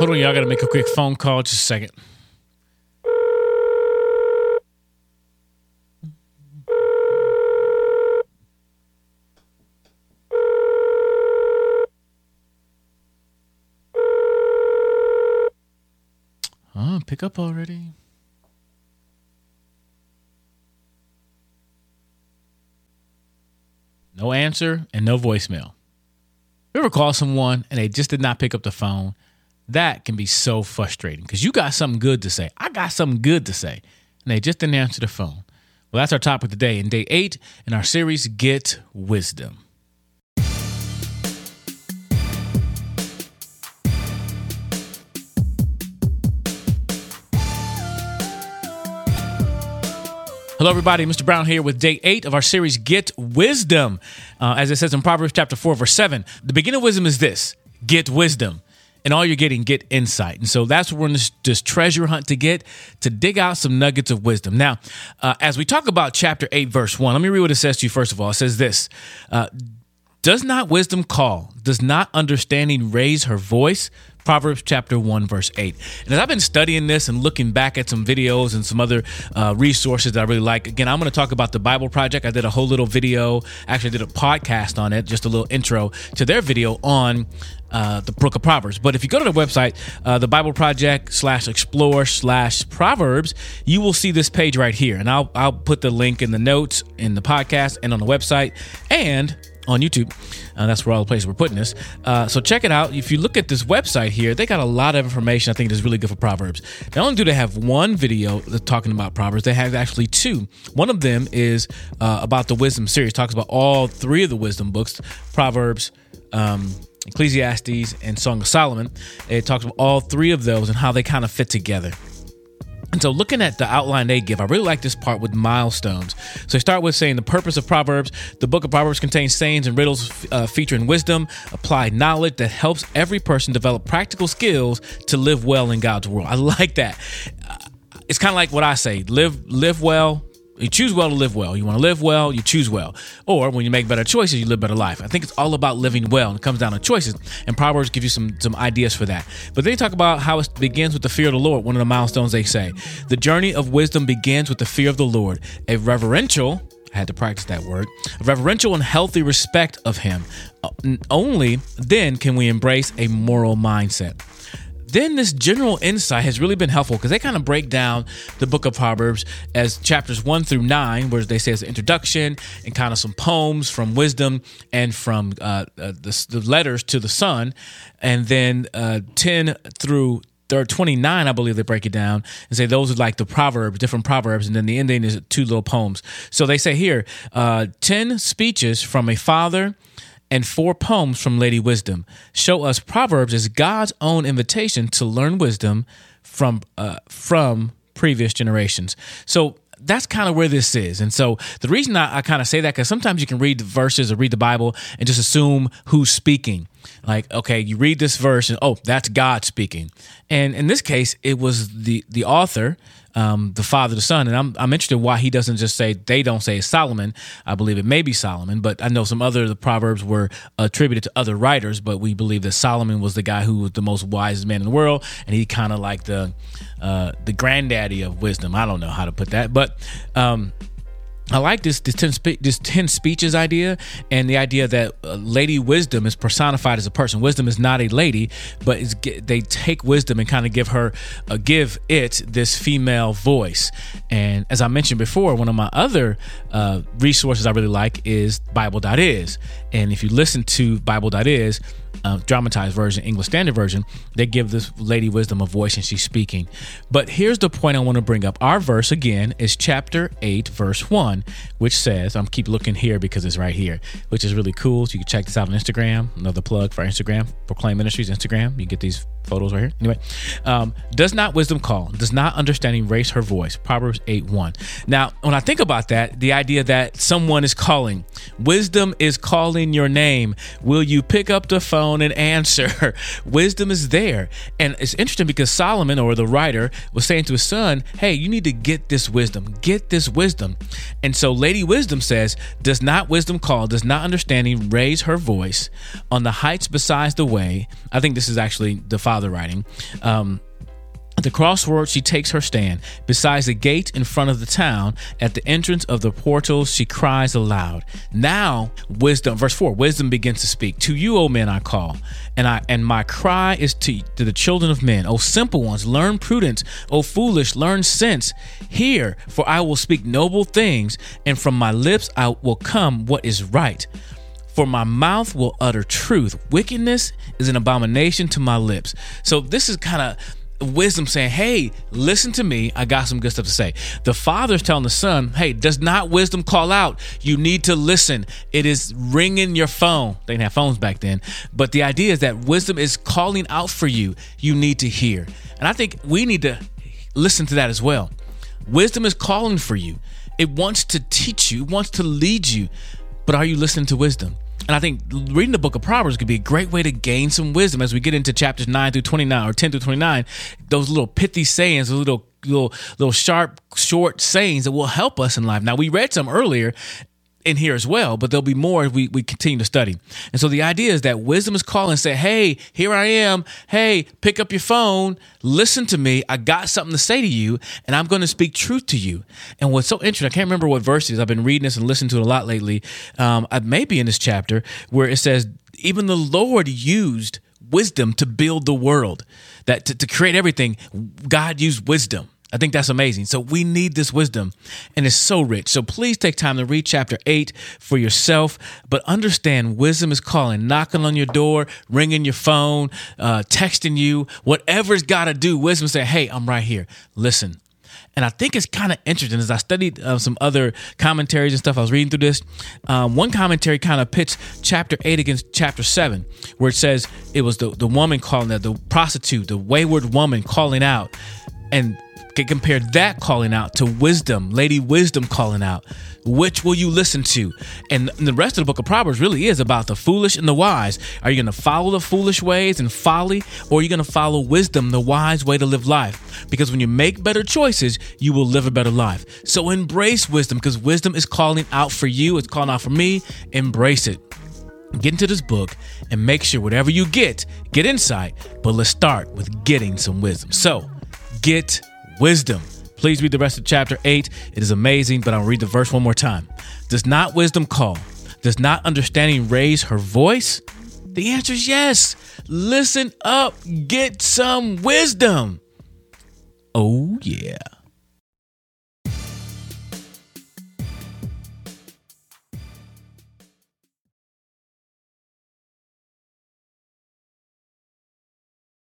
Hold on, y'all got to make a quick phone call. Just a second. Oh, pick up already. No answer and no voicemail. You ever call someone and they just did not pick up the phone? That can be so frustrating because you got something good to say. I got something good to say, and they just didn't answer the phone. Well, that's our topic today in day eight in our series, Get Wisdom. Hello, everybody. Mr. Brown here with day eight of our series, Get Wisdom. Uh, as it says in Proverbs chapter 4, verse 7, the beginning of wisdom is this get wisdom. And all you're getting, get insight. And so that's what we're in this, this treasure hunt to get, to dig out some nuggets of wisdom. Now, uh, as we talk about chapter 8, verse 1, let me read what it says to you first of all. It says this uh, Does not wisdom call? Does not understanding raise her voice? Proverbs chapter 1, verse 8. And as I've been studying this and looking back at some videos and some other uh, resources that I really like, again, I'm going to talk about the Bible Project. I did a whole little video, actually, did a podcast on it, just a little intro to their video on uh, the book of Proverbs. But if you go to the website, uh, the Bible Project slash explore slash Proverbs, you will see this page right here. And I'll, I'll put the link in the notes in the podcast and on the website. And on YouTube. Uh, that's where all the places we're putting this. Uh, so check it out. If you look at this website here, they got a lot of information I think is really good for Proverbs. Not only do they have one video talking about Proverbs, they have actually two. One of them is uh, about the wisdom series, talks about all three of the wisdom books Proverbs, um, Ecclesiastes, and Song of Solomon. It talks about all three of those and how they kind of fit together. And so, looking at the outline they give, I really like this part with milestones. So, they start with saying the purpose of Proverbs. The book of Proverbs contains sayings and riddles uh, featuring wisdom, applied knowledge that helps every person develop practical skills to live well in God's world. I like that. Uh, it's kind of like what I say live, live well, you choose well to live well. You want to live well, you choose well. Or when you make better choices, you live better life. I think it's all about living well and it comes down to choices. And Proverbs give you some some ideas for that. But they talk about how it begins with the fear of the Lord, one of the milestones they say. The journey of wisdom begins with the fear of the Lord. A reverential I had to practice that word. A reverential and healthy respect of him. Uh, only then can we embrace a moral mindset then this general insight has really been helpful because they kind of break down the book of Proverbs as chapters one through nine, where they say it's an introduction and kind of some poems from wisdom and from uh, uh, the, the, letters to the son, and then uh, 10 through 29, I believe they break it down and say those are like the proverbs, different proverbs, and then the ending is two little poems. So they say here, uh, 10 speeches from a father and four poems from Lady Wisdom show us Proverbs as God's own invitation to learn wisdom from uh, from previous generations. So that's kind of where this is. And so the reason I, I kind of say that because sometimes you can read the verses or read the Bible and just assume who's speaking. Like, okay, you read this verse and oh, that's God speaking. And in this case, it was the the author um, the father, the son. And I'm, I'm interested why he doesn't just say, they don't say Solomon. I believe it may be Solomon, but I know some other the proverbs were attributed to other writers, but we believe that Solomon was the guy who was the most wisest man in the world. And he kind of like the, uh, the granddaddy of wisdom. I don't know how to put that, but, um, I like this this ten, spe- this 10 speeches idea and the idea that uh, Lady Wisdom is personified as a person. Wisdom is not a lady, but they take wisdom and kind of give her uh, give it this female voice. And as I mentioned before, one of my other uh, resources I really like is Bible.is. And if you listen to Bible.is, uh, dramatized version, English Standard Version, they give this Lady Wisdom a voice and she's speaking. But here's the point I want to bring up. Our verse again is chapter 8, verse 1, which says, I'm keep looking here because it's right here, which is really cool. So you can check this out on Instagram. Another plug for Instagram, Proclaim Ministries Instagram. You get these photos right here. Anyway, um, does not wisdom call? Does not understanding raise her voice? Proverbs 8 1. Now, when I think about that, the idea that someone is calling, wisdom is calling your name. Will you pick up the phone and answer? wisdom is there. And it's interesting because Solomon or the writer was saying to his son, Hey, you need to get this wisdom. Get this wisdom. And so Lady Wisdom says, Does not wisdom call? Does not understanding raise her voice on the heights besides the way? I think this is actually the father writing. Um, at the crossroad, she takes her stand. Besides the gate in front of the town, at the entrance of the portals, she cries aloud. Now, wisdom, verse 4, wisdom begins to speak. To you, O men, I call, and I and my cry is to, to the children of men. O simple ones, learn prudence. O foolish, learn sense. Hear, for I will speak noble things, and from my lips I will come what is right. For my mouth will utter truth. Wickedness is an abomination to my lips. So this is kind of wisdom saying, Hey, listen to me. I got some good stuff to say. The father's telling the son, Hey, does not wisdom call out? You need to listen. It is ringing your phone. They didn't have phones back then. But the idea is that wisdom is calling out for you. You need to hear. And I think we need to listen to that as well. Wisdom is calling for you, it wants to teach you, it wants to lead you. But are you listening to wisdom? And I think reading the book of Proverbs could be a great way to gain some wisdom as we get into chapters 9 through 29 or 10 through 29. Those little pithy sayings, those little little little sharp short sayings that will help us in life. Now we read some earlier in here as well, but there'll be more as we, we continue to study. And so the idea is that wisdom is calling and say, Hey, here I am. Hey, pick up your phone. Listen to me. I got something to say to you, and I'm going to speak truth to you. And what's so interesting, I can't remember what verse verses I've been reading this and listening to it a lot lately. Um, I may be in this chapter where it says, even the Lord used wisdom to build the world, that to, to create everything, God used wisdom. I think that's amazing. So we need this wisdom and it's so rich. So please take time to read chapter 8 for yourself, but understand wisdom is calling, knocking on your door, ringing your phone, uh, texting you, whatever's got to do. Wisdom say, "Hey, I'm right here. Listen." And I think it's kind of interesting as I studied uh, some other commentaries and stuff. I was reading through this. Um, one commentary kind of pits chapter eight against chapter seven, where it says it was the, the woman calling out, the prostitute, the wayward woman calling out. And can compare that calling out to wisdom, Lady Wisdom calling out. Which will you listen to? And the rest of the book of Proverbs really is about the foolish and the wise. Are you going to follow the foolish ways and folly, or are you going to follow wisdom, the wise way to live life? Because when you make better choices, you will live a better life. So embrace wisdom because wisdom is calling out for you, it's calling out for me. Embrace it get into this book and make sure whatever you get, get insight. But let's start with getting some wisdom. So get wisdom. Please read the rest of chapter 8. It is amazing, but I'll read the verse one more time. Does not wisdom call? Does not understanding raise her voice? The answer is yes. Listen up, get some wisdom. Oh, yeah.